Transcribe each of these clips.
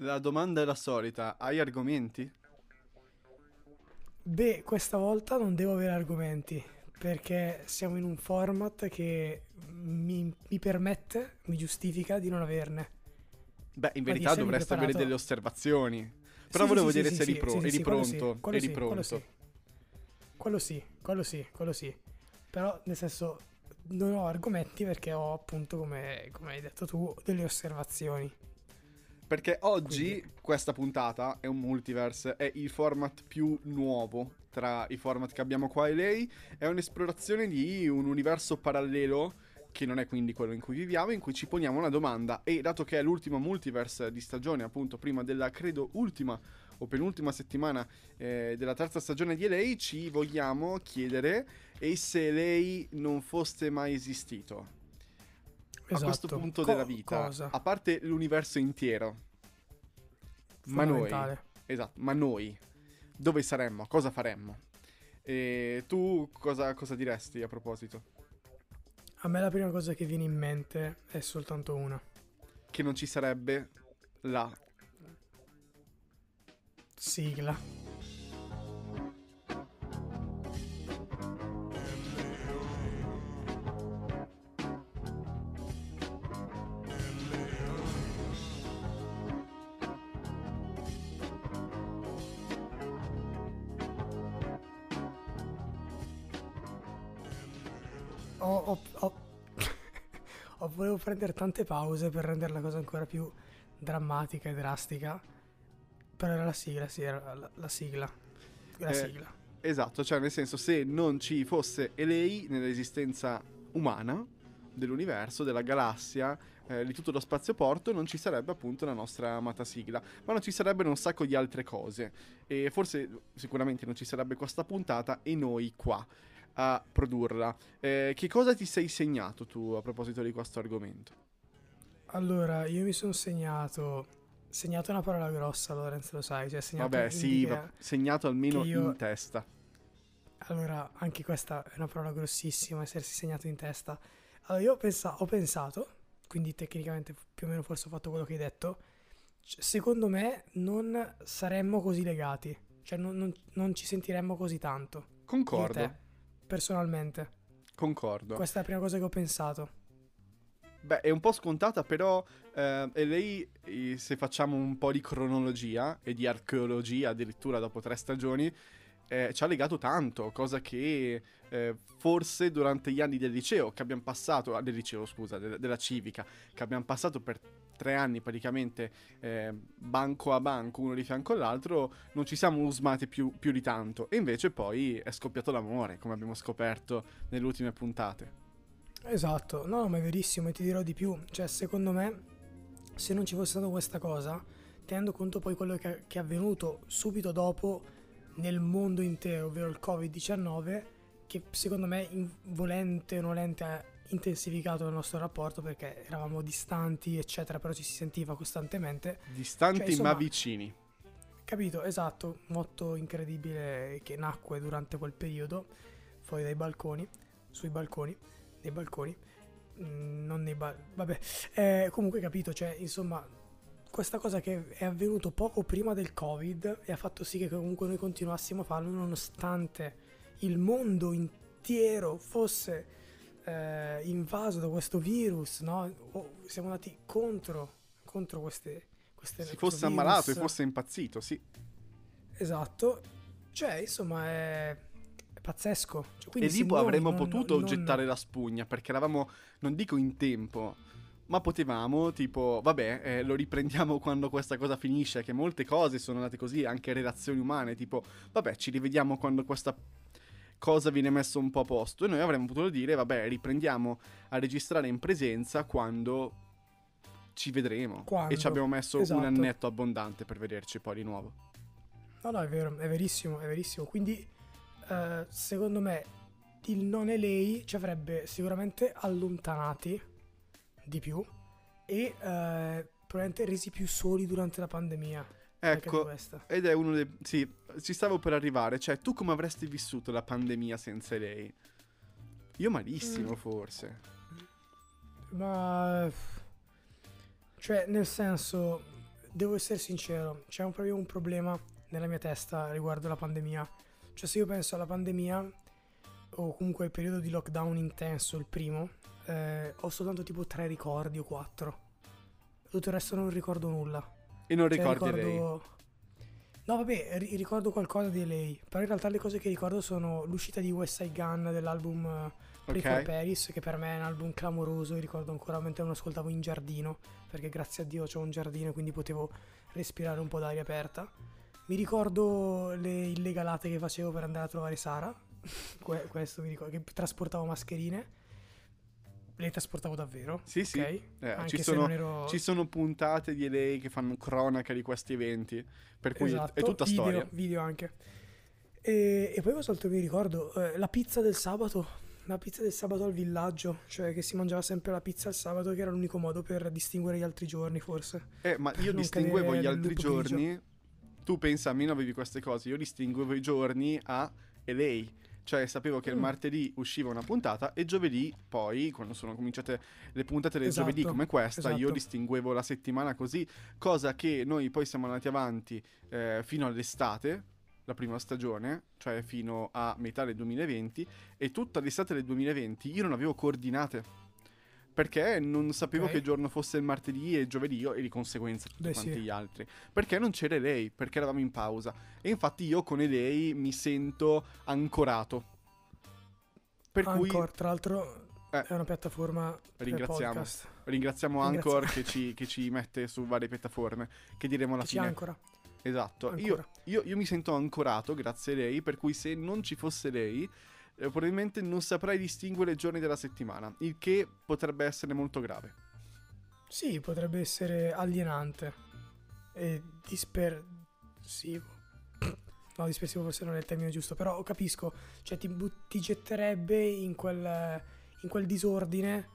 La domanda è la solita, hai argomenti? Beh, questa volta non devo avere argomenti perché siamo in un format che mi, mi permette, mi giustifica di non averne. Beh, in verità dovresti avere delle osservazioni. Però Sì, volevo sì, vedere sì, se eri, pro- eri pronto. quello eri sì, quello pronto. sì. Quello sì, quello sì, quello sì. Però nel senso non ho argomenti perché ho appunto, come, come hai detto tu, delle osservazioni. Perché oggi Quindi- questa puntata è un multiverse, è il format più nuovo tra i format che abbiamo qua e lei. È un'esplorazione di un universo parallelo, che non è quindi quello in cui viviamo, in cui ci poniamo una domanda. E dato che è l'ultimo multiverse di stagione, appunto, prima della credo ultima o penultima settimana eh, della terza stagione di LA, ci vogliamo chiedere e se lei non fosse mai esistito. A questo Esatto. punto Co- della vita, cosa? a parte l'universo intero, ma noi, esatto, ma noi, dove saremmo? Cosa faremmo? E tu cosa, cosa diresti a proposito? A me la prima cosa che viene in mente è soltanto una. Che non ci sarebbe la Sigla. Prendere tante pause per rendere la cosa ancora più drammatica e drastica. Però era la sigla, sì, era la, la sigla. La Eh, sigla. Esatto, cioè nel senso se non ci fosse lei nell'esistenza umana dell'universo, della galassia, eh, di tutto lo spazioporto, non ci sarebbe appunto la nostra amata sigla, ma non ci sarebbero un sacco di altre cose e forse sicuramente non ci sarebbe questa puntata e noi qua a produrla. Eh, che cosa ti sei segnato tu a proposito di questo argomento? Allora, io mi sono segnato. Segnato una parola grossa, Lorenzo, lo sai. Cioè, segnato Vabbè, sì, va- segnato almeno io- in testa. Allora, anche questa è una parola grossissima, essersi segnato in testa. Allora, io ho, pensa- ho pensato, quindi tecnicamente più o meno forse ho fatto quello che hai detto. c- Secondo me non saremmo così legati, cioè non, non- non ci sentiremmo così tanto. Concordo, personalmente. concordo. Questa è la prima cosa che ho pensato. Beh, è un po' scontata, però eh, e lei, se facciamo un po' di cronologia e di archeologia, addirittura dopo tre stagioni, eh, ci ha legato tanto, cosa che eh, forse durante gli anni del liceo, che abbiamo passato, ah, del liceo scusa, de- della civica, che abbiamo passato per tre anni praticamente eh, banco a banco, uno di fianco all'altro, non ci siamo usmati più, più di tanto. E invece poi è scoppiato l'amore, come abbiamo scoperto nelle ultime puntate. Esatto, no, ma è verissimo e ti dirò di più. Cioè, secondo me, se non ci fosse stata questa cosa, tenendo conto poi quello che, che è avvenuto subito dopo nel mondo intero, ovvero il Covid-19, che secondo me, volente o nolente, intensificato il nostro rapporto perché eravamo distanti, eccetera, però ci si sentiva costantemente. Distanti Cioè, insomma- ma vicini. Capito, esatto, motto incredibile che nacque durante quel periodo, fuori dai balconi, sui balconi, nei balconi, mm, non nei bar, vabbè, Eh, comunque capito, cioè, insomma, questa cosa che è avvenuto poco prima del Covid e ha fatto sì che comunque noi continuassimo a farlo nonostante il mondo intero fosse eh, invaso da questo virus, no? O siamo andati contro, contro queste... queste Si fosse ammalato e virus. fosse impazzito, sì. Esatto, cioè insomma è, è pazzesco. Cioè, quindi e lì avremmo non- potuto non- gettare la spugna, perché eravamo, non dico in tempo, ma potevamo, tipo, vabbè, eh, lo riprendiamo quando questa cosa finisce, che molte cose sono andate così, anche relazioni umane, tipo, vabbè, ci rivediamo quando questa cosa viene messa un po' a posto. E noi avremmo potuto dire, vabbè, riprendiamo a registrare in presenza quando ci vedremo. Quando, E ci abbiamo messo esatto. un annetto abbondante per vederci poi di nuovo. No, no, è vero, è verissimo, è verissimo. Quindi eh, secondo me il non è lei ci avrebbe sicuramente allontanati di più e eh, probabilmente resi più soli durante la pandemia. Ecco. Ed è uno dei... Sì, ci stavo per arrivare. Cioè, tu come avresti vissuto la pandemia senza lei? Io malissimo, Mm. forse. Ma... Cioè, nel senso, devo essere sincero, c'è un, proprio un problema nella mia testa riguardo la pandemia. Cioè, se io penso alla pandemia, o comunque al periodo di lockdown intenso, il primo, eh, ho soltanto tipo tre ricordi o quattro. Tutto il resto non ricordo nulla. E non Cioè, ricordi lei? ricordo... No, vabbè, ri- ricordo qualcosa di lei. Però in realtà le cose che ricordo sono l'uscita di West Side Gun dell'album eh, Play for Ok. Paris, che per me è un album clamoroso. Io ricordo ancora mentre lo ascoltavo in giardino, perché grazie a Dio c'ho un giardino, quindi potevo respirare un po' d'aria aperta. Mi ricordo le illegalate che facevo per andare a trovare Sara. Que- questo mi ricordo, che trasportavo mascherine. Le trasportavo davvero. Sì, sì. ok? Eh, ci, sono, ero... ci sono puntate di lei che fanno cronaca di questi eventi. Per cui è- Esatto, è tutta video, storia. Video anche. E, e poi cosa altro mi ricordo? Eh, la pizza del sabato. La pizza del sabato al villaggio. Cioè che si mangiava sempre la pizza il sabato, che era l'unico modo per distinguere gli altri giorni, forse. Eh, ma io distinguevo gli altri grigio. giorni. Tu pensa, a me non avevi queste cose. Io distinguevo i giorni a e lei. Cioè, sapevo che il Mm. martedì usciva una puntata e giovedì, poi, quando sono cominciate le puntate del Esatto, giovedì come questa, io esatto. distinguevo la settimana così. Cosa che noi poi siamo andati avanti eh, fino all'estate, la prima stagione, cioè fino a metà del 2020. E tutta l'estate del 2020 io non avevo coordinate. Perché non sapevo Ok. che giorno fosse il martedì e il giovedì io, e di conseguenza tutti Beh, quanti sì. gli altri. Perché non c'era lei, perché eravamo in pausa. E infatti io con lei mi sento ancorato. Per cui Anchor, tra l'altro, Eh. è una piattaforma Ringraziamo. ringraziamo Anchor che ci, che ci mette su varie piattaforme. Che diremo alla Che ci fine. ancora. Esatto. Io, io- io mi sento ancorato grazie a lei. Per cui se non ci fosse lei, eh, probabilmente non saprei distinguere i giorni della settimana. Il che potrebbe essere molto grave. Sì, potrebbe essere alienante e dispersivo. No, dispersivo forse non è il termine giusto, però capisco, cioè ti, but- ti getterebbe in quel, in quel disordine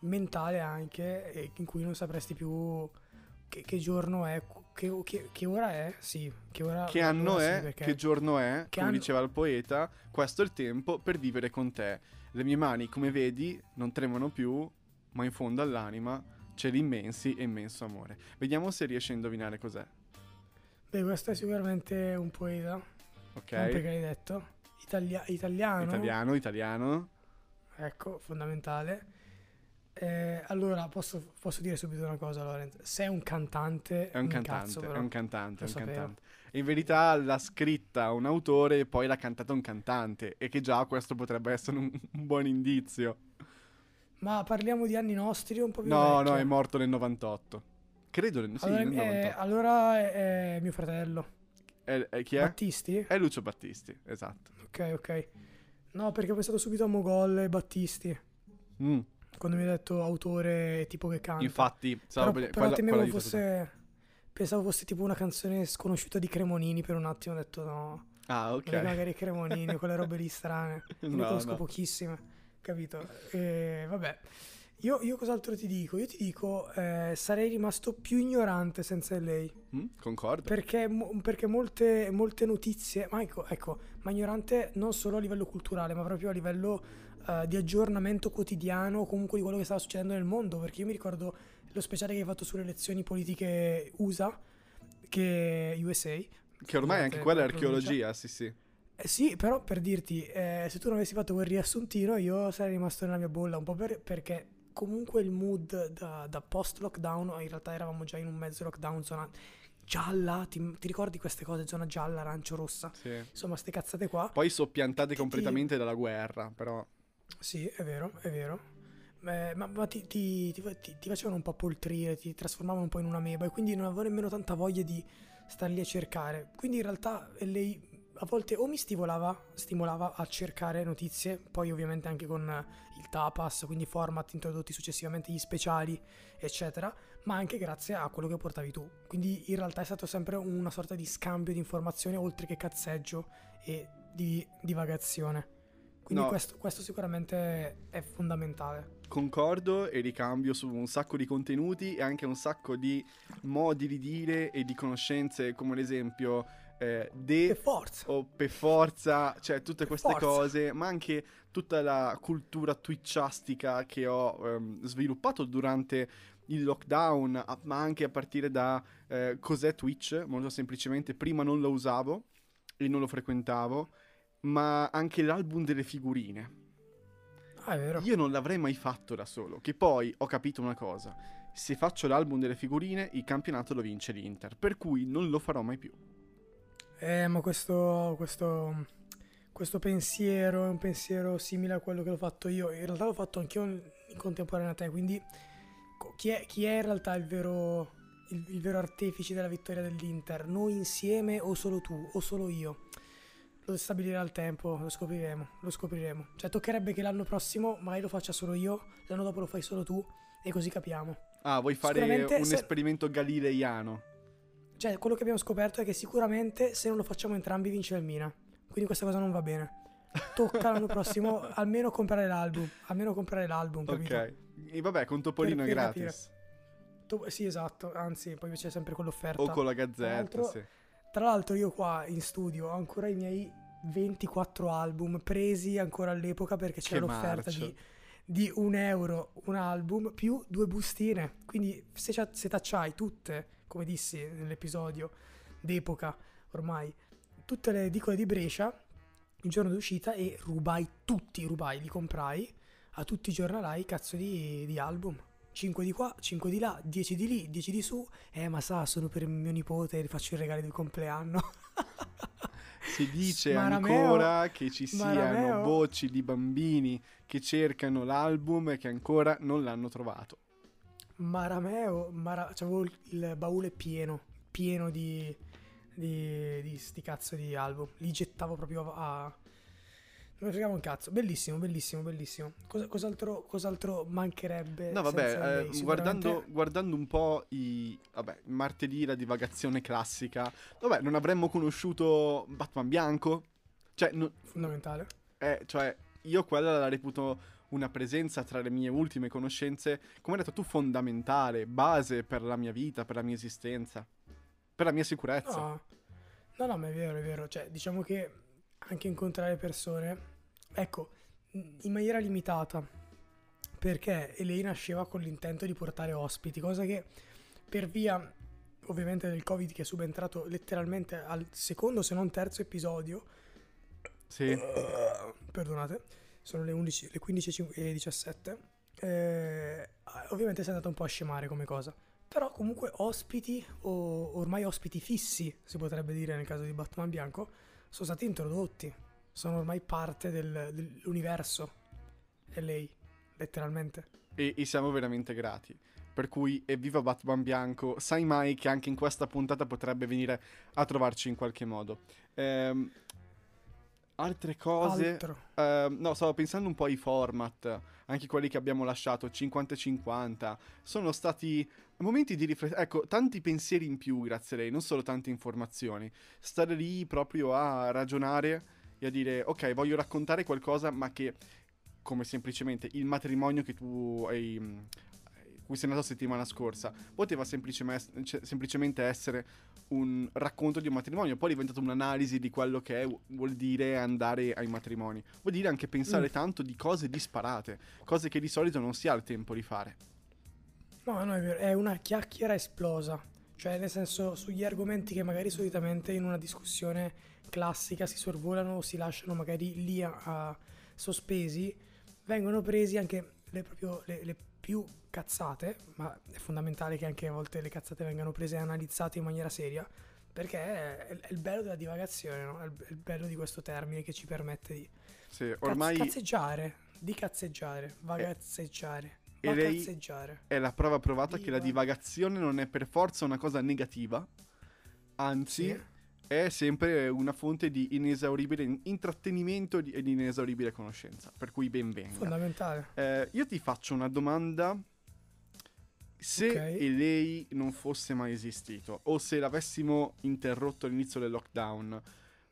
mentale anche in cui non sapresti più che, che giorno è, che, che- che ora è, sì, che ora Che anno ora sì, è? perché- Che giorno è? Che come anno- diceva il poeta, questo è il tempo per vivere con te. Le mie mani, come vedi, non tremano più, ma in fondo all'anima c'è l'immensi e immenso amore. Vediamo se riesci a indovinare cos'è. Beh, questo è sicuramente un poeta, Ok? non perché l'hai detto. Italia- italiano. Italiano, italiano. Ecco, fondamentale. Eh, allora, posso, posso dire subito una cosa, Lorenz. Sei un cantante. È un cantante, incazzo, è un cantante, è un cantante. In verità l'ha scritta un autore e poi l'ha cantata un cantante. E che già questo potrebbe essere un, un buon indizio. Ma parliamo di anni nostri un po' più No, vecchio? no, è morto nel 98. Credo nel, sì, Allora, nel eh, 98. allora è, è mio fratello. È- è- chi è? Battisti? È Lucio Battisti, esatto. Ok, ok. No, perché ho pensato subito a Mogol e Battisti. Mm, Quando mi hai detto autore tipo che canta. Infatti, però, stavo però per- quella- temevo quella fosse... Pensavo fosse tipo una canzone sconosciuta di Cremonini per un attimo. Ho detto no. Ah, ok. magari Cremonini, quelle robe lì strane. Ne No, conosco no. pochissime, capito? E vabbè. Io, io cos'altro ti dico? Io ti dico, eh, sarei rimasto più ignorante senza lei. Mm, concordo. Perché, mo- perché molte, molte notizie, ma ecco, ecco, ma ignorante non solo a livello culturale, ma proprio a livello eh, di aggiornamento quotidiano, comunque di quello che stava succedendo nel mondo. Perché io mi ricordo lo speciale che hai fatto sulle elezioni politiche USA, che USA. Che ormai anche quella è archeologia, sì, sì. Eh sì, però per dirti, eh, se tu non avessi fatto quel riassuntino, io sarei rimasto nella mia bolla, un po' per- perché comunque il mood da, da post-lockdown, in realtà eravamo già in un mezzo lockdown, zona gialla, ti, ti ricordi queste cose, zona gialla, arancio, rossa? sì. Insomma, ste cazzate qua. Poi soppiantate Ti- completamente dalla guerra, però... Sì, è vero, è vero. Eh, ma ma ti, ti- ti ti- facevano un po' poltrire, ti trasformavano un po' in una meba e quindi non avevo nemmeno tanta voglia di star lì a cercare. Quindi in realtà lei a volte o mi stimolava, stimolava a cercare notizie, poi ovviamente anche con il tapas, quindi format introdotti successivamente, gli speciali, eccetera, ma anche grazie a quello che portavi tu. Quindi in realtà è stato sempre una sorta di scambio di informazioni oltre che cazzeggio e di divagazione. Quindi No. questo, questo sicuramente è fondamentale. Concordo e ricambio su un sacco di contenuti e anche un sacco di modi di dire e di conoscenze, come ad esempio eh, de forza! o per forza, cioè tutte Per queste forza. cose, ma anche tutta la cultura twitchastica che ho ehm, sviluppato durante il lockdown, a- ma anche a partire da eh, cos'è Twitch, molto semplicemente, prima non lo usavo e non lo frequentavo, ma anche l'album delle figurine. Ah, è vero. Io non l'avrei mai fatto da solo, che poi ho capito una cosa, se faccio l'album delle figurine il campionato lo vince l'Inter, per cui non lo farò mai più. Eh, ma questo, questo, questo pensiero è un pensiero simile a quello che l'ho fatto io. In realtà l'ho fatto anch'io in contemporanea a te, quindi chi è, chi è in realtà il vero, il, il vero artefice della vittoria dell'Inter? Noi insieme o solo tu o solo io? Lo stabilirà il tempo, lo scopriremo, lo scopriremo. Cioè toccherebbe che l'anno prossimo magari lo faccia solo io, l'anno dopo lo fai solo tu e così capiamo. Ah, vuoi fare un se- esperimento galileiano? Cioè, quello che abbiamo scoperto è che sicuramente se non lo facciamo entrambi vince il Mina. Quindi questa cosa non va bene. Tocca l'anno prossimo almeno comprare l'album. Almeno comprare l'album, capito? Ok. E vabbè, con Topolino Per- è per gratis. Tu- sì, esatto. Anzi, poi c'è sempre quell'offerta. O con la gazzetta, sì. Tra l'altro io qua in studio ho ancora i miei 24 album presi ancora all'epoca perché c'era Che l'offerta di, di un euro un album più due bustine. Quindi se, se tacciai tutte, come dissi nell'episodio d'epoca ormai, tutte le edicole di Brescia il giorno d'uscita e rubai tutti, rubai, li comprai a tutti i giornalai cazzo di, di album. 5 di qua, 5 di là, 10 di lì, 10 di su. Eh, ma sa, sono per mio nipote, gli faccio i regali del compleanno. Si dice Marameo- ancora che ci siano Marameo. voci di bambini che cercano l'album e che ancora non l'hanno trovato. Marameo, Mara... c'avevo il- il baule pieno, pieno di, di, di sti cazzo di album. Li gettavo proprio a... Non mi fregavo un cazzo. Bellissimo, bellissimo, bellissimo. Cosa- cos'altro, cos'altro mancherebbe? No, vabbè, eh, guardando, guardando un po' i. Vabbè, martedì la divagazione classica. Vabbè, non avremmo conosciuto Batman Bianco. Cioè, no- Fondamentale. eh, cioè, io quella la reputo una presenza tra le mie ultime conoscenze, come hai detto tu, fondamentale, base per la mia vita, per la mia esistenza, per la mia sicurezza. No, no, no, ma è vero, è vero. Cioè, diciamo che anche incontrare persone, ecco, in maniera limitata, perché lei nasceva con l'intento di portare ospiti, cosa che per via ovviamente del Covid che è subentrato letteralmente al secondo se non terzo episodio, Sì. perdonate, sono le 11, le 15.17, eh, ovviamente si è andata un po' a scemare come cosa. Però comunque ospiti, o ormai ospiti fissi, si potrebbe dire nel caso di Batman Bianco, sono stati introdotti. Sono ormai parte del- dell'universo. E lei, letteralmente. E, e siamo veramente grati. Per cui evviva Batman Bianco, sai mai che anche in questa puntata potrebbe venire a trovarci in qualche modo. Ehm, altre cose... Ehm, no, stavo pensando un po' ai format, anche quelli che abbiamo lasciato, 50-50. Sono stati momenti di riflessione. Ecco, tanti pensieri in più, grazie a lei, non solo tante informazioni. Stare lì proprio a ragionare e a dire, ok, voglio raccontare qualcosa, ma che, come semplicemente il matrimonio che tu hai. Cui sei andato settimana scorsa, poteva semplicemente, cioè, semplicemente essere un racconto di un matrimonio, poi è diventato un'analisi di quello che è- vuol dire andare ai matrimoni. Vuol dire anche pensare Mm. tanto di cose disparate, cose che di solito non si ha il tempo di fare. No, no, è vero, è una chiacchiera esplosa. Cioè, nel senso, sugli argomenti che magari solitamente in una discussione classica si sorvolano o si lasciano magari lì a, a sospesi, vengono presi anche le, proprio, le, le più cazzate, ma è fondamentale che anche a volte le cazzate vengano prese e analizzate in maniera seria, perché è, il bello della divagazione, no? È il, bello di questo termine che ci permette di Sì, ormai cazzeggiare, di cazzeggiare, vagazzeggiare, e lei- vagazzeggiare. è la prova provata che la Diva. divagazione non è per forza una cosa negativa, anzi Sì. È sempre una fonte di inesauribile in- intrattenimento e di- inesauribile conoscenza, per cui ben venga. Fondamentale. Eh, io ti faccio una domanda. Se Ok. lei non fosse mai esistito, o se l'avessimo interrotto all'inizio del lockdown,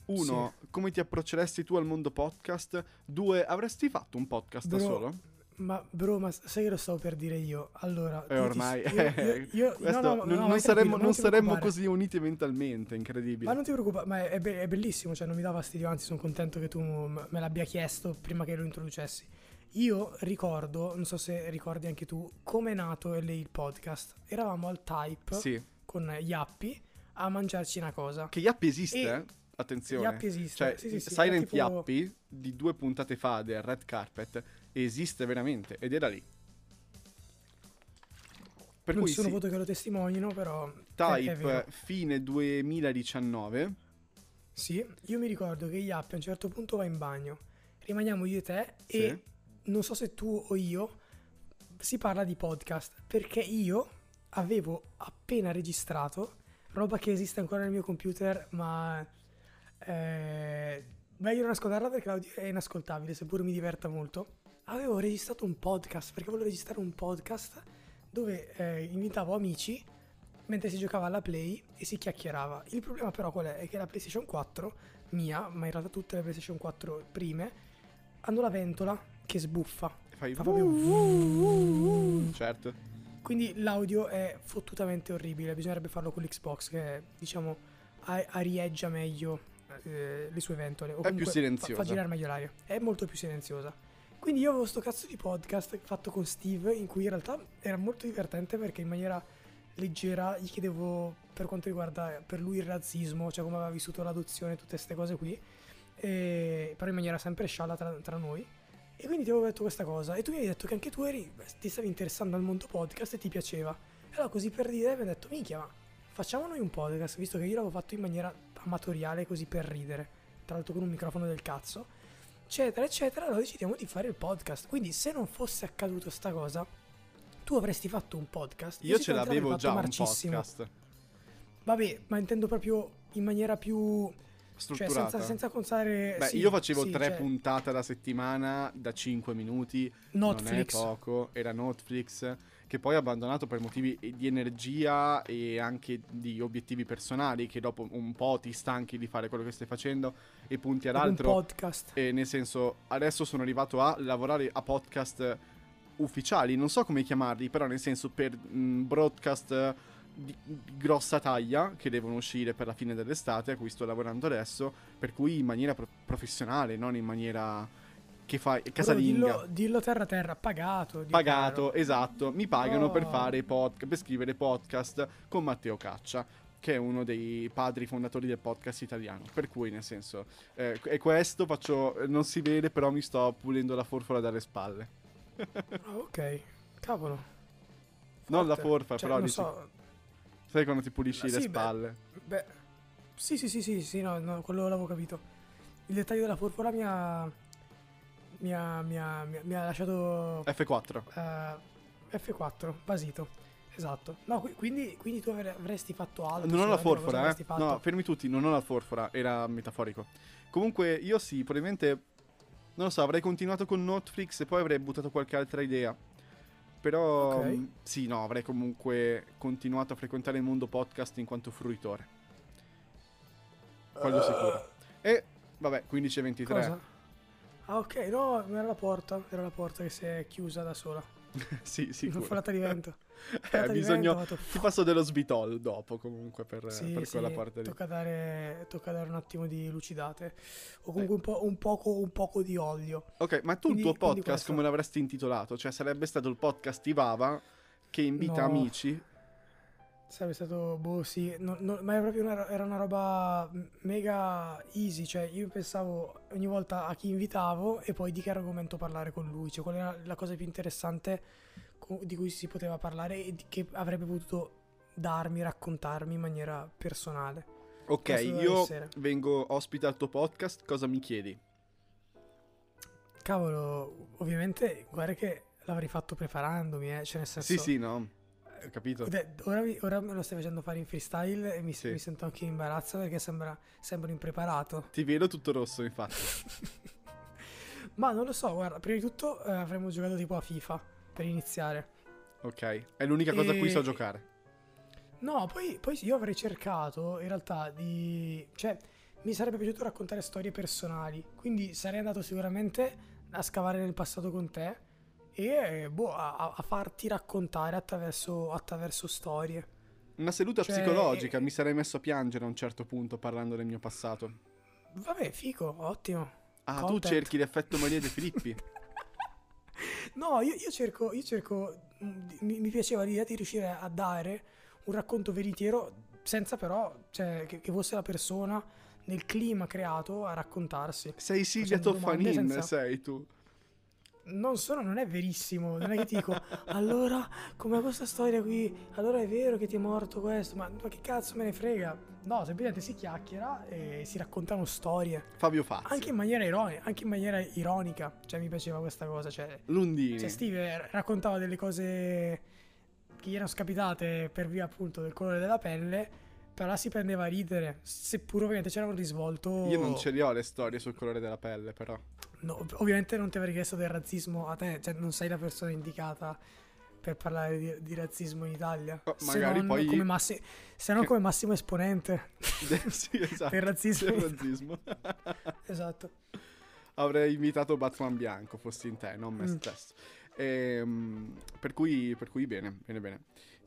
uno, come ti approcceresti tu al mondo podcast? Due, avresti fatto un podcast da Bro, solo? Ma bro, ma sai che lo stavo per dire io? Allora, E ti- ormai, no, non, saremmo, così uniti mentalmente, incredibile. Ma non ti preoccupare, ma è, be- è bellissimo, cioè non mi dà fastidio, anzi sono contento che tu me l'abbia chiesto prima che lo introducessi. Io ricordo, non so se ricordi anche tu, come è nato il podcast. Eravamo al Type Sì. con Yappi a mangiarci una cosa. Che Yappi esiste, E- eh? Attenzione. Yappi esiste. Cioè, sì, sì, Silent tipo- Yappi di due puntate fa del Red Carpet esiste veramente ed era lì. Per non cui sono sì, foto che lo testimonino, però Type fine 2019. Sì, io mi ricordo che Yappi a un certo punto va in bagno. Rimaniamo io e te Sì. e non so se tu o io si parla di podcast perché io avevo appena registrato roba che esiste ancora nel mio computer ma eh, meglio non ascoltarla perché l'audio è inascoltabile seppur mi diverta molto avevo registrato un podcast perché volevo registrare un podcast dove eh, invitavo amici mentre si giocava alla play e si chiacchierava il problema però qual è? è che la PlayStation 4 mia ma in realtà tutte le PlayStation 4 prime hanno la ventola che sbuffa Fai Fa proprio Certo. quindi l'audio è fottutamente orribile, bisognerebbe farlo con l'Xbox che diciamo a- arieggia meglio eh, le sue ventole. O È più silenziosa. Fa, fa girare meglio l'aria, è molto più silenziosa. Quindi io avevo sto cazzo di podcast fatto con Steve in cui in realtà era molto divertente perché in maniera leggera gli chiedevo per quanto riguarda per lui il razzismo, cioè come aveva vissuto l'adozione, tutte queste cose qui, e- però in maniera sempre scialla tra, tra noi. E quindi ti avevo detto questa cosa e tu mi hai detto che anche tu eri, ti stavi interessando al mondo podcast e ti piaceva. E allora così per dire mi hai detto, minchia, ma facciamo noi un podcast, visto che io l'avevo fatto in maniera amatoriale così per ridere, tra l'altro con un microfono del cazzo, eccetera, eccetera, allora decidiamo di fare il podcast. Quindi se non fosse accaduto sta cosa, tu avresti fatto un podcast. Io ce l'avevo già un marcissimo. podcast Vabbè, ma intendo proprio in maniera più... Cioè strutturato. senza, senza contare... Beh, sì, io facevo sì, tre cioè, puntate alla settimana da 5 minuti. Netflix. Non è poco, era Netflix, che poi ha abbandonato per motivi di energia e anche di obiettivi personali, che dopo un po' ti stanchi di fare quello che stai facendo e punti ad un altro. podcast. E nel senso, adesso sono arrivato a lavorare a podcast ufficiali, non so come chiamarli, però nel senso per mh, broadcast di, di grossa taglia che devono uscire per la fine dell'estate, a cui sto lavorando adesso, per cui in maniera pro- professionale, non in maniera che Bro, casalinga. dillo, dillo terra terra, pagato. Pagato, caro. esatto, mi pagano per Oh. fare podcast, per scrivere podcast con Matteo Caccia, che è uno dei padri fondatori del podcast italiano. Per cui, nel senso, eh, e questo faccio, non si vede, però mi sto pulendo la forfora dalle spalle. Ok, cavolo. Non la Forte. forfa, Cioè, però non dici- so. Sai quando ti pulisci Ah, le sì, beh. spalle? Beh, sì, sì, sì, sì, sì, no, no, quello l'avevo capito. Il dettaglio della forfora mi ha. Mi ha, mi ha, mi ha, lasciato. F4. eh, F4, basito. Esatto. No, qui- quindi, quindi tu avre- avresti fatto altro. Non ho la forfora, eh. No, fermi tutti, non ho la forfora, era metaforico. Comunque, io sì, probabilmente, non lo so, avrei continuato con Netflix e poi avrei buttato qualche altra idea. Però, Ok. mh, sì, no, avrei comunque continuato a frequentare il mondo podcast in quanto fruitore. Quello sicuro. E, vabbè, 15 e 23. Cosa? Ah, ok, no, era la porta. Era la porta che si è chiusa da sola. sì, sicuro. Folata di vento. Eh, Folata di bisogno... vento, fatto- Ti passo dello sbitol dopo, comunque, per, Sì, per sì, quella parte lì. tocca dare, tocca dare un attimo di lucidate. O comunque un, po', un, poco, un poco di olio. Ok, ma tu Quindi- il tuo podcast come l'avresti intitolato? Cioè sarebbe stato il podcast Ivava che invita No. amici? Sarebbe stato, boh, sì, no- no- ma una, era una roba mega easy. Cioè, io pensavo ogni volta a chi invitavo e poi di che argomento parlare con lui. Cioè, qual era la cosa più interessante co- di cui si poteva parlare e di- che avrebbe potuto darmi, raccontarmi in maniera personale. Ok, io essere. vengo ospite al tuo podcast, cosa mi chiedi? Cavolo, ovviamente, guarda che l'avrei fatto preparandomi, eh. Cioè, nel senso. Sì, sì, no, capito. Ora, ora me lo stai facendo fare in freestyle e mi, Sì. mi sento anche in imbarazzo perché sembra, sembro impreparato. Ti vedo tutto rosso, infatti. Ma non lo so, guarda, prima di tutto eh, avremmo giocato tipo a FIFA per iniziare. Ok, è l'unica cosa a cui so E- giocare. No, poi, poi io avrei cercato in realtà di... Cioè, mi sarebbe piaciuto raccontare storie personali, quindi sarei andato sicuramente a scavare nel passato con te e eh, boh, a, a farti raccontare attraverso, attraverso storie. Una seduta Cioè, psicologica, eh, mi sarei messo a piangere a un certo punto parlando del mio passato. Vabbè, fico, ottimo. Ah, tu Content. cerchi l'effetto Maria De Filippi? No, io, io cerco, io cerco mm, mi, mi piaceva l'idea di riuscire a dare un racconto veritiero senza però, cioè, che, che fosse la persona nel clima creato a raccontarsi. Sei Silvia Toffanin, senza- sei tu. Non sono, non è verissimo, non è che ti dico, allora, com'è questa storia qui? Allora è vero che ti è morto questo, ma, ma che cazzo me ne frega? No, semplicemente si chiacchiera e si raccontano storie, Fabio Fazio. anche in maniera ironica, anche in maniera ironica, cioè mi piaceva questa cosa, cioè Lundini. Cioè, Steve raccontava delle cose che gli erano scapitate per via appunto del colore della pelle, però si prendeva a ridere, seppur ovviamente c'era un risvolto. Io non ce le ho le storie sul colore della pelle, però. No, ovviamente non ti avrei chiesto del razzismo a te, cioè non sei la persona indicata per parlare di, di razzismo in Italia. Oh, se magari non poi- come massi- se non come massimo esponente sì, esatto. del razzismo. Del razzismo. esatto. Avrei invitato Batman bianco, fossi in te, non me Mm. stesso. Ehm, per, cui, per cui bene, bene, bene.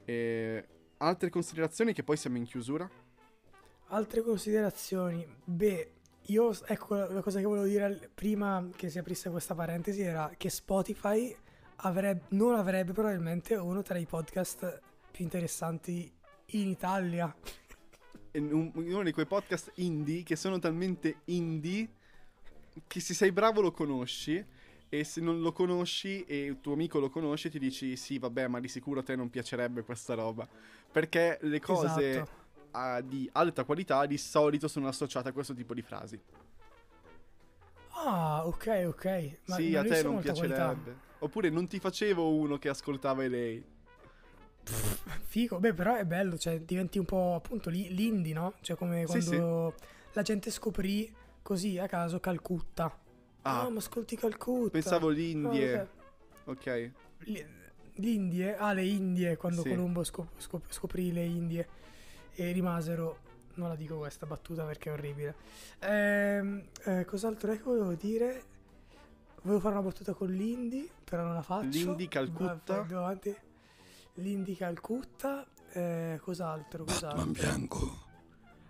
E, altre considerazioni che poi siamo in chiusura? Altre considerazioni? Beh, io ecco la cosa che volevo dire prima che si aprisse questa parentesi era che Spotify avrebbe, non avrebbe probabilmente uno tra i podcast più interessanti in Italia. Uno di quei podcast indie che sono talmente indie che se sei bravo lo conosci e se non lo conosci e il tuo amico lo conosce ti dici sì vabbè ma di sicuro a te non piacerebbe questa roba perché le cose Esatto. Ah, di alta qualità di solito sono associate a questo tipo di frasi Ah, ok, ok. Ma sì a te non molta qualità. piacerebbe oppure non ti facevo uno che ascoltava lei Figo, beh, però è bello, cioè diventi un po' appunto l'indie, no? Cioè come Sì, quando la gente scoprì così a caso Calcutta. Ah, ah ma ascolti Calcutta. pensavo l'indie ok. ok Li- L'Indie, ah le Indie, quando Sì. Colombo scop- scop- scoprì le Indie e rimasero, non la dico questa battuta perché è orribile. Ehm, eh, cos'altro è che volevo dire? Volevo fare una battuta con l'Indie, però non la faccio. L'Indie Calcutta. Va-. L'Indie Calcutta, eh, cos'altro? cos'altro? Batman bianco.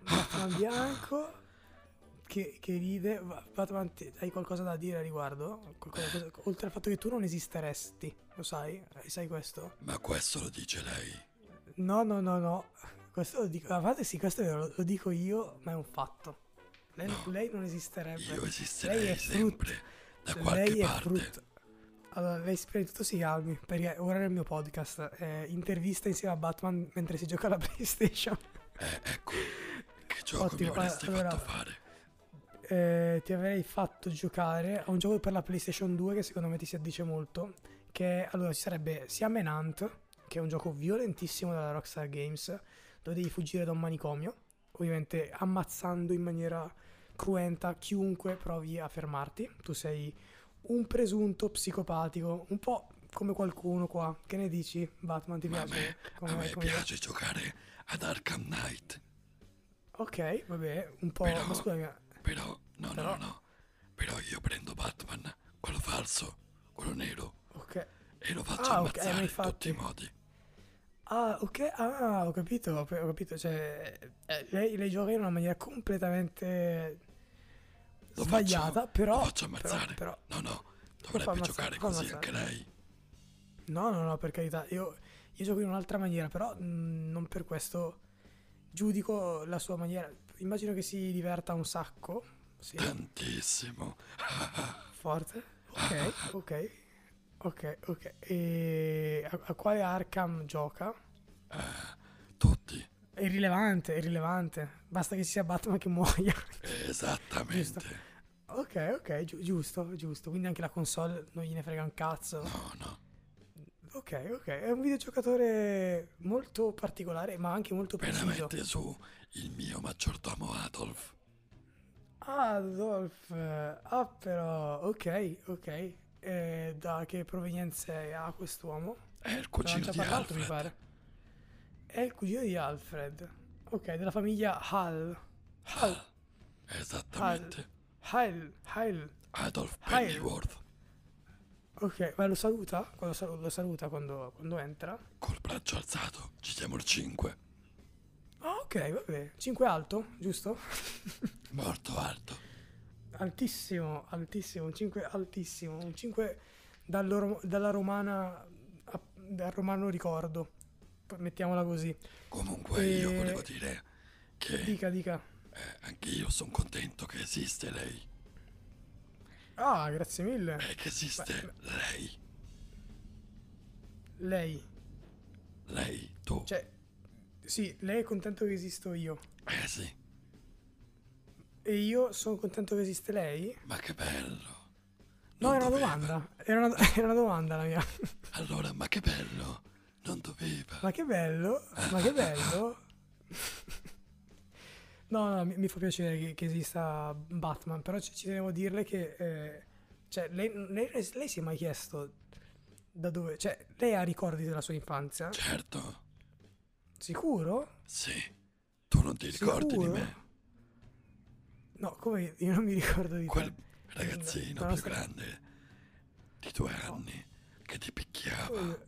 Batman bianco che, che ride. Va- Batman, hai qualcosa da dire a riguardo? Qualcosa- cosa- oltre al fatto che tu non esisteresti, lo sai? Eh, Sai questo? Ma questo lo dice lei. No, no, no, no. Questo lo dico. A parte sì, questo è lo, lo dico io, ma è un fatto. Lei, No. lei non esisterebbe. Io Lei esisterei è frutto. sempre da qualche lei è parte. frutto. Allora, lei prima di tutto si calmi, perché ora nel mio podcast eh, intervista insieme a Batman mentre si gioca alla PlayStation. Eh, ecco. Che gioco Ottimo, mi avresti allora- fatto fare? eh, ti avrei fatto giocare a un gioco per la PlayStation 2 che secondo me ti si addice molto. Che allora ci sarebbe sia Menant, che è un gioco violentissimo della Rockstar Games, dove devi fuggire da un manicomio, ovviamente ammazzando in maniera cruenta chiunque provi a fermarti. Tu sei un presunto psicopatico, un po' come qualcuno qua. Che ne dici, Batman? Ti piace? me, come- a me come- piace giocare ad Arkham Knight. Ok, vabbè, un po'. Però- Ma scusami, Però, no, Però- no, no. Però io prendo Batman, quello falso, quello nero, ok. e lo faccio Ah, ammazzare ma in tutti i modi. Ah, ok, ah, ho capito, ho capito, cioè, eh, lei, lei gioca in una maniera completamente Lo sbagliata, faccio- però, lo faccio però- ammazzare. però- No, no, fa dovrebbe giocare così ammazzare. anche lei. no, no, no, per carità, io, io gioco in un'altra maniera, però mh, non per questo giudico la sua maniera, immagino che si diverta un sacco, sì, Tantissimo. forte, ok, ok, ok, ok, e a, a quale Arkham gioca? Tutti. È irrilevante, è irrilevante, basta che ci sia Batman che muoia. Esattamente. Ok, ok, giu- giusto, giusto. Quindi anche la console non gliene frega un cazzo. No, no. Ok, ok. È un videogiocatore molto particolare, ma anche molto preciso. Veramente su il mio maggiordomo Adolf. Adolf. eh, Ah, però. Ok, ok. Eh, da che provenienze ha quest'uomo? È il cugino di parlato, mi Alfred. pare. È il cugino di Alfred. Ok, della famiglia Hall. Hall. Ah, esattamente. Hall. Hall. Adolf. Pennyworth. Ok, ma lo saluta? Quando salu- lo saluta quando, quando entra? Col braccio alzato. Ci siamo il 5. Ah, ok, vabbè. 5 alto, giusto? Molto alto. Altissimo, altissimo, un 5 altissimo, un 5 dal loro- dalla romana, dal romano ricordo, mettiamola così. Comunque io E- volevo dire che Dica, dica. eh, anche io sono contento che esiste lei. Ah, grazie mille. E che esiste lei. Lei, Lei, tu. cioè, sì, lei è contento che esisto io. Eh sì, E io sono contento che esiste lei? ma che bello. No, Non era una domanda. Era una, era una domanda la mia. Allora, ma che bello. Non doveva. Ma che bello, ma che bello. No, no, mi, mi fa piacere che, che esista Batman, però ci, ci tenevo a dirle che... eh, cioè, lei, lei- lei si è mai chiesto da dove... Cioè, lei ha ricordi della sua infanzia? Certo, Sicuro? sì. Tu non ti ricordi di Sicuro? me? No, come io non mi ricordo di Quel te. ragazzino La più nostra- grande di due anni che ti picchiava Eh,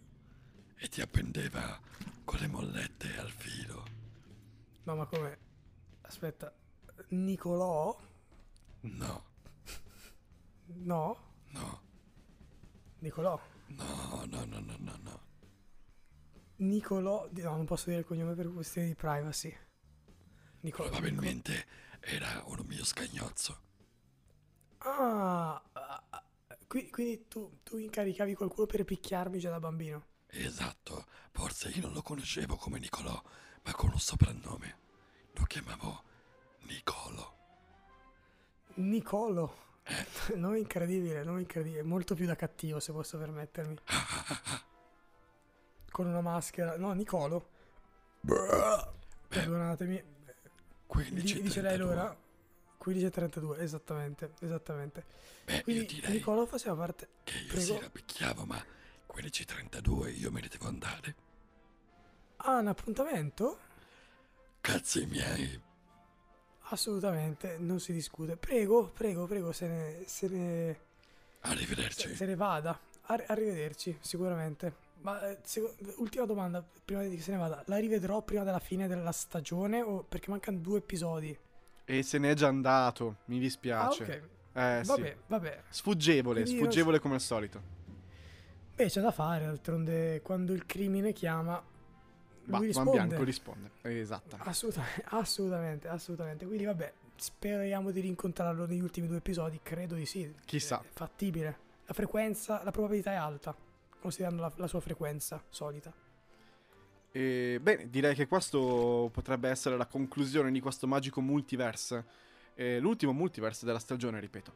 e ti appendeva con le mollette al filo. No, ma come? Aspetta, Nicolò? No, No? no, Nicolò? no, no, no, no, no, no. Nicolò... No, non posso dire il cognome per questioni di privacy. Nicolò. Probabilmente era uno mio scagnozzo. Ah, ah, ah, qui- quindi tu, tu incaricavi qualcuno per picchiarmi già da bambino. Esatto, forse io non lo conoscevo come Nicolò, ma con un soprannome. Lo chiamavo Nicolo. Nicolo. Eh. nome incredibile, nome incredibile. Molto più da cattivo, se posso permettermi. Con una maschera. No, Nicolo. Perdonatemi. Di- 15 dice lei l'ora? 15.32, esattamente, esattamente. Beh, Quindi Nicolo faceva parte... che io prego. sì la picchiavo, ma 15.32 io me ne devo andare. Ah, un appuntamento? Cazzi miei. Assolutamente, non si discute. Prego, prego, prego, se ne, se ne, Arrivederci. se ne vada. Arri- arrivederci, sicuramente. Ma eh, seco- ultima domanda, prima di che se ne vada. La rivedrò prima della fine della stagione o perché mancano due episodi? E se n'è già andato, mi Ah, dispiace. ok. Eh sì. Vabbè, vabbè. Sfuggevole, Quindi sfuggevole come al solito. Beh, c'è da fare, d'altronde quando il crimine chiama, lui Batman risponde. bianco risponde. Esatta. Assolutamente, assolutamente, assolutamente. Quindi vabbè, speriamo di rincontrarlo negli ultimi due episodi, credo di sì. Chissà. È fattibile. La frequenza, la probabilità è alta, considerando la, la sua frequenza solita. E, bene, direi che questo potrebbe essere la conclusione di questo magico multiverse. Eh, l'ultimo multiverse della stagione, ripeto.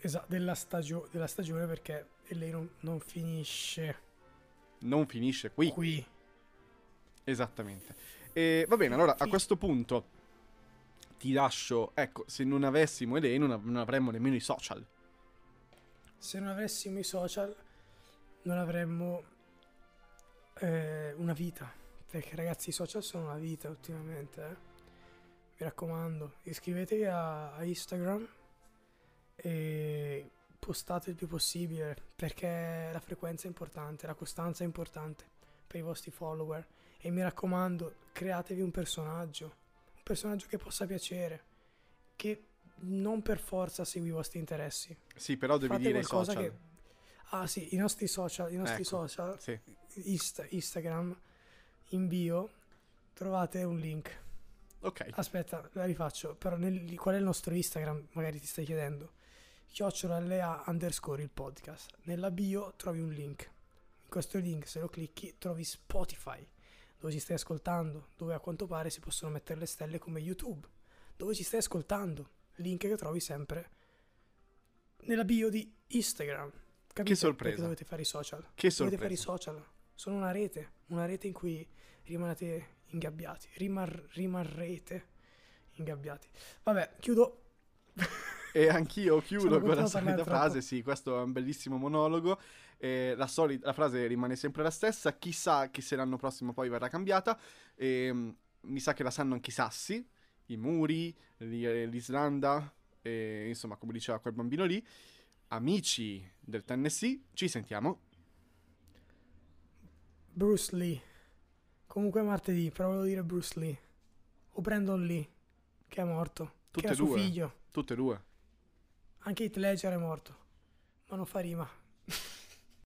Esatto, della, stagio- della stagione perché e lei non, non finisce Non finisce qui. qui. Esattamente. E va bene, allora a questo punto ti lascio. Ecco, se non avessimo Elaine, non, av- non avremmo nemmeno i social. Se non avessimo i social, non avremmo eh, una vita. Perché ragazzi, i social sono una vita ultimamente. eh. Mi raccomando, iscrivetevi a, a Instagram e postate il più possibile. Perché la frequenza è importante, la costanza è importante per i vostri follower. E mi raccomando, createvi un personaggio. Un personaggio che possa piacere. Che non per forza segui i vostri interessi. Sì, però devi Fate dire i social. che... Ah sì, i nostri social, i nostri Ecco, social, Sì. Insta- Instagram, in bio, trovate un link. Ok. Aspetta, la rifaccio, però nel- qual è il nostro Instagram? Magari ti stai chiedendo. Chiocciola LA underscore il podcast. Nella bio trovi un link. In questo link, se lo clicchi, trovi Spotify, dove ci stai ascoltando, dove a quanto pare si possono mettere le stelle come YouTube, dove ci stai ascoltando. Link che trovi sempre nella bio di Instagram. Capite? sorpresa. Perché dovete fare i social. Che Dovete fare i sorpresa. social. Sono una rete, una rete in cui rimanete ingabbiati, rimar- rimarrete ingabbiati. Vabbè, chiudo. E anch'io chiudo con la solita frase. Sì, questo è un bellissimo monologo. Eh, la, soli- la frase rimane sempre la stessa. Chissà che se l'anno prossimo poi verrà cambiata. E, mi sa che la sanno anche i sassi, i muri, l'i- l'Islanda. E, insomma, come diceva quel bambino lì. Amici del Tennessee, ci sentiamo. Bruce Lee. Comunque martedì, però volevo dire Bruce Lee. O Brandon Lee, che è morto. Tutte che era e suo due. figlio. Tutte e due. Anche Heath Ledger è morto, ma non fa rima.